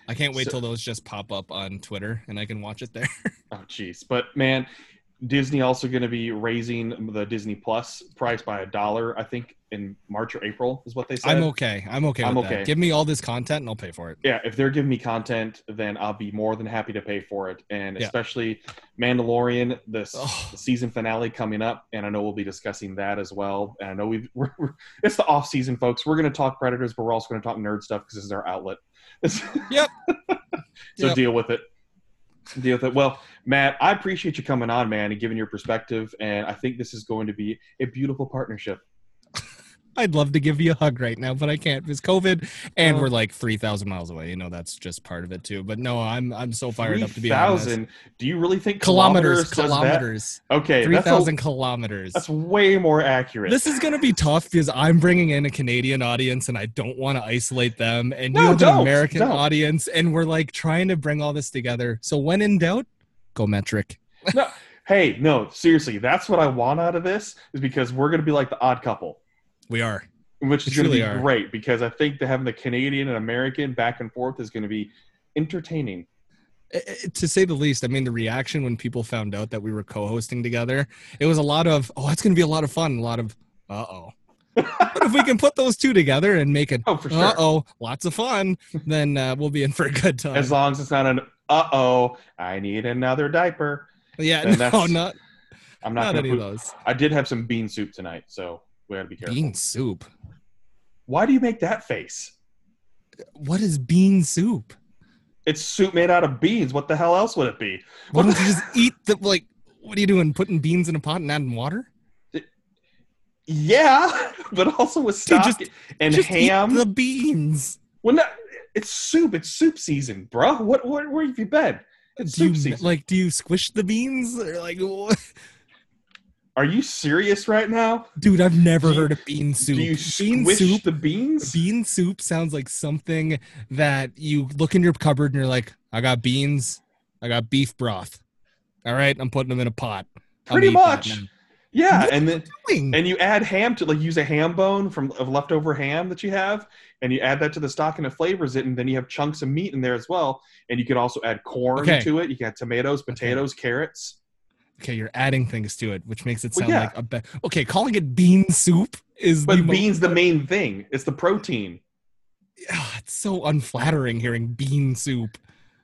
I can't wait So- till those just pop up on Twitter and I can watch it there. Oh, jeez. But man, Disney also going to be raising the Disney Plus price by a dollar, I think, in March or April is what they said. I'm okay. I'm okay I'm with okay. that. Give me all this content and I'll pay for it. yeah, if they're giving me content, then I'll be more than happy to pay for it. And Yeah. especially Mandalorian, this Oh. season finale coming up, and I know we'll be discussing that as well. And I know we've we're, we're, it's the off season, folks. We're going to talk Predators, but we're also going to talk nerd stuff because this is our outlet. Yep. so Yep. deal with it. Deal with it. Well, Matt, I appreciate you coming on, man, and giving your perspective. And I think this is going to be a beautiful partnership. I'd love to give you a hug right now, but I can't because COVID, and Oh. we're like three thousand miles away. You know that's just part of it too. But no, I'm I'm so fired up to be on 3,000. Do you really think kilometers, kilometers? kilometers, Okay, three thousand kilometers. that's way more accurate. This is gonna be tough because I'm bringing in a Canadian audience, and I don't want to isolate them. And No, you have an American don't. audience, and we're like trying to bring all this together. So when in doubt, Go metric. no, hey, no, seriously, that's what I want out of this is because we're going to be like the odd couple, We are. which is going to be are. great because I think that having the Canadian and American back and forth is going to be entertaining. Eh, to say the least, I mean, the reaction when people found out that we were co-hosting together, it was a lot of, oh, it's going to be a lot of fun. A lot of, uh oh. but if we can put those two together and make it, Oh, for sure. uh oh, lots of fun, then uh, we'll be in for a good time. As long as it's not an uh oh, I need another diaper. yeah, no, not I'm not, not going any to of put. those. I did have some bean soup tonight, so we got to be careful. Bean soup. Why do you make that face? What is bean soup? It's soup made out of beans. What the hell else would it be? Why What don't you just eat the like? What are you doing? Putting beans in a pot and adding water? Yeah, but also with Dude, stock just- and just ham. the beans. Well, no, it's soup. It's soup season, bro. What, what where have you been? It's Do soup you season. like? Do you squish the beans? Or like, what? Are you serious right now? dude, I've never you- heard of bean soup. Do you bean soup. the beans? Bean soup sounds like something that you look in your cupboard and you're like, I got beans, I got beef broth. All right, I'm putting them in a pot. Pretty much. Yeah, What and then and you add ham to like use a ham bone from of leftover ham that you have, and you add that to the stock and it flavors it, and then you have chunks of meat in there as well. And you can also add corn Okay. to it. You got tomatoes, potatoes, carrots. Okay, you're adding things to it, which makes it Well, sound yeah. like a be- okay. Calling it bean soup is the But mo- beans the main thing. It's the protein. Ah, it's so unflattering hearing bean soup.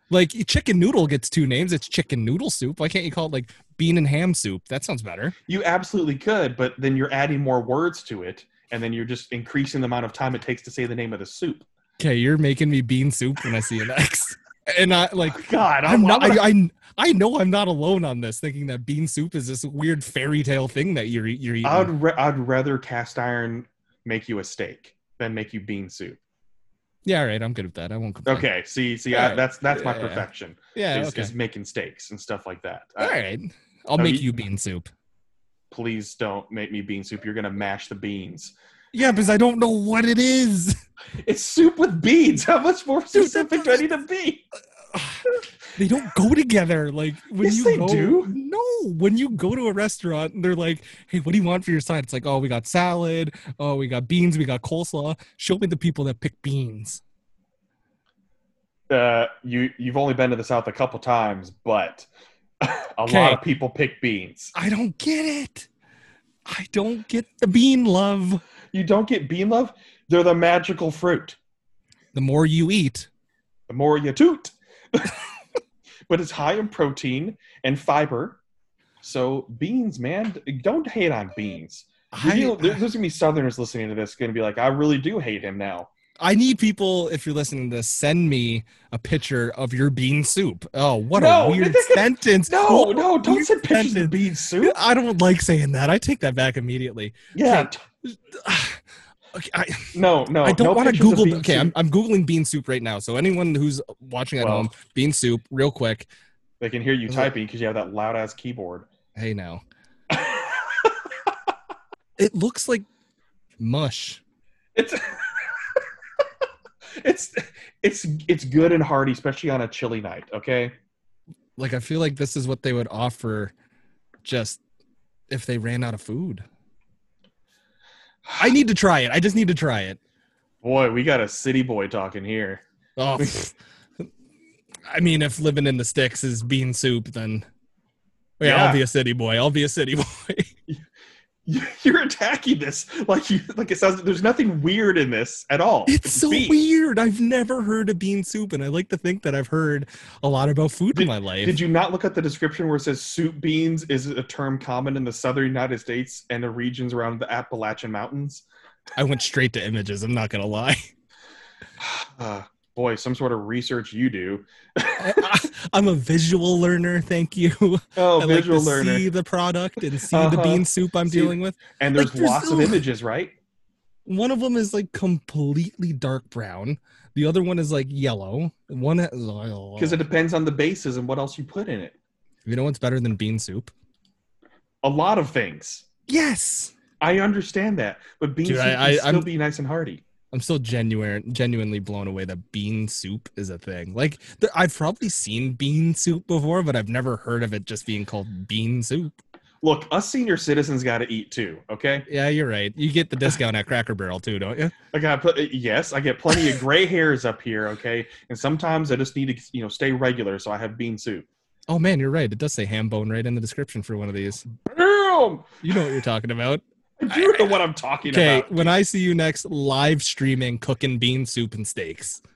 Like chicken noodle gets two names. It's chicken noodle soup. Why can't you call it like bean and ham soup? That sounds better. You absolutely could, but then you're adding more words to it, and then you're just increasing the amount of time it takes to say the name of the soup. Okay, you're making me bean soup when I see an X, and I like God, I'm not. I'm I, I I know I'm not alone on this, thinking that bean soup is this weird fairy tale thing that you're you're eating. I'd ra- I'd rather cast iron make you a steak than make you bean soup. yeah, all right. I'm good with that. I won't complain. Okay, see, see, I, right. that's that's my Yeah. perfection. Yeah. is, okay. is making steaks and stuff like that. I- All right. I'll No, make you- you bean soup. Please don't make me bean soup. You're gonna mash the beans. Yeah, because I don't know what it is. It's soup with beans. How much more Dude, specific do I need to be? they don't go together. Like when Yes, you they go, do. No, when you go to a restaurant and they're like, "Hey, what do you want for your side?" It's like, "Oh, we got salad. Oh, we got beans. We got coleslaw." Show me the people that pick beans. Uh, you you've only been to the south a couple times, but a Okay. lot of people pick beans. I don't get it. I don't get the bean love. You don't get bean love. They're the magical fruit. The more you eat, The more you toot. but it's high in protein and fiber. So beans, man, don't hate on beans. You know, there- there's gonna be Southerners listening to this, gonna be like, I really do hate him now. I need people. If you're listening to this, send me a picture of your bean soup. Oh, what No, a weird sentence. No, What no, don't send pictures of sentence. bean soup. I don't like saying that. I take that back immediately. Yeah, Okay, I, no, no. I don't no want to Google. Okay, I'm. I'm googling bean soup right now. So anyone who's watching at Well. home, bean soup, real quick. They can hear you typing because you have that loud ass keyboard. Hey, now it looks like mush. It's it's it's it's good and hearty, especially on a chilly night. Okay. Like I feel like this is what they would offer, just if they ran out of food. I need to try it. I just need to try it. Boy, we got a city boy talking here. Oh. I mean, if living in the sticks is bean soup, then yeah, Yeah. I'll be a city boy. I'll be a city boy. You're attacking this like you like it sounds. There's nothing weird in this at all. It's so beef. weird. I've never heard of bean soup, and I like to think that I've heard a lot about food in my life. Did you not look at the description where it says soup beans is a term common in the southern United States and the regions around the Appalachian Mountains? I went straight to images. I'm not gonna lie. Uh, boy, some sort of research you do. I, am a visual learner. Thank you. Oh, I visual like to learner. see the product and see the Uh-huh. bean soup I'm See- dealing with. and there's like, there's lots of images, right? One of them is like completely dark brown. The other one is like yellow. One Because because it depends on the bases and what else you put in it. you know what's better than bean soup? A lot of things. Yes. I understand that, but bean Dude, soup I- can I- still I'm- be nice and hearty. I'm still genuine, genuinely blown away that bean soup is a thing. Like th- I've probably seen bean soup before, but I've never heard of it just being called bean soup. Look, us senior citizens got to eat too. Okay. Yeah, you're right. You get the discount at Cracker Barrel too, don't you? I got put. Uh, yes, I get plenty of gray hairs up here. Okay, and sometimes I just need to you know stay regular, so I have bean soup. Oh man, you're right. It does say ham bone right in the description for one of these. Boom! You know what you're talking about. Do know what I'm talking Okay, about. when I see you next live streaming cooking bean soup and steaks.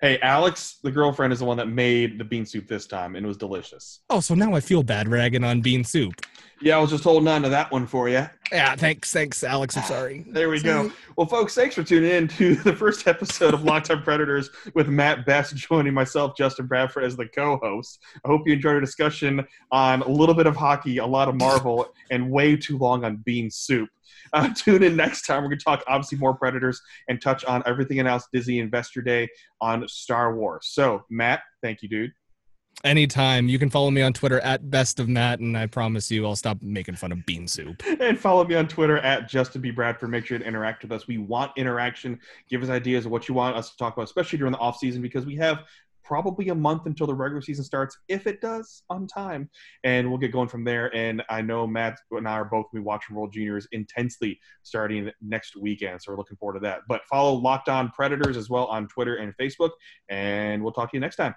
Hey, Alex, the girlfriend, is the one that made the bean soup this time, and it was delicious. Oh, so now I feel bad ragging on bean soup. Yeah, I was just holding on to that one for you. Yeah, thanks, thanks, Alex. I'm sorry. There we go. Well, folks, thanks for tuning in to the first episode of On Predators with Matt Best joining myself, Justin Bradford, as the co-host. I hope you enjoyed our discussion on a little bit of hockey, a lot of Marvel, and way too long on bean soup. Uh, tune in next time. We're going to talk obviously more Predators and touch on everything announced Disney Investor Day on Star Wars. So, Matt, thank you, dude. Anytime. You can follow me on Twitter at best of Matt, and I promise you I'll stop making fun of bean soup. and follow me on Twitter at Justin B. Bradford. Make sure to interact with us. We want interaction. Give us ideas of what you want us to talk about, especially during the off season, because we have probably a month until the regular season starts, if it does on time. And we'll get going from there. And I know Matt and I are both going to be watching World Juniors intensely starting next weekend. So we're looking forward to that. But follow Locked On Predators as well on Twitter and Facebook. And we'll talk to you next time.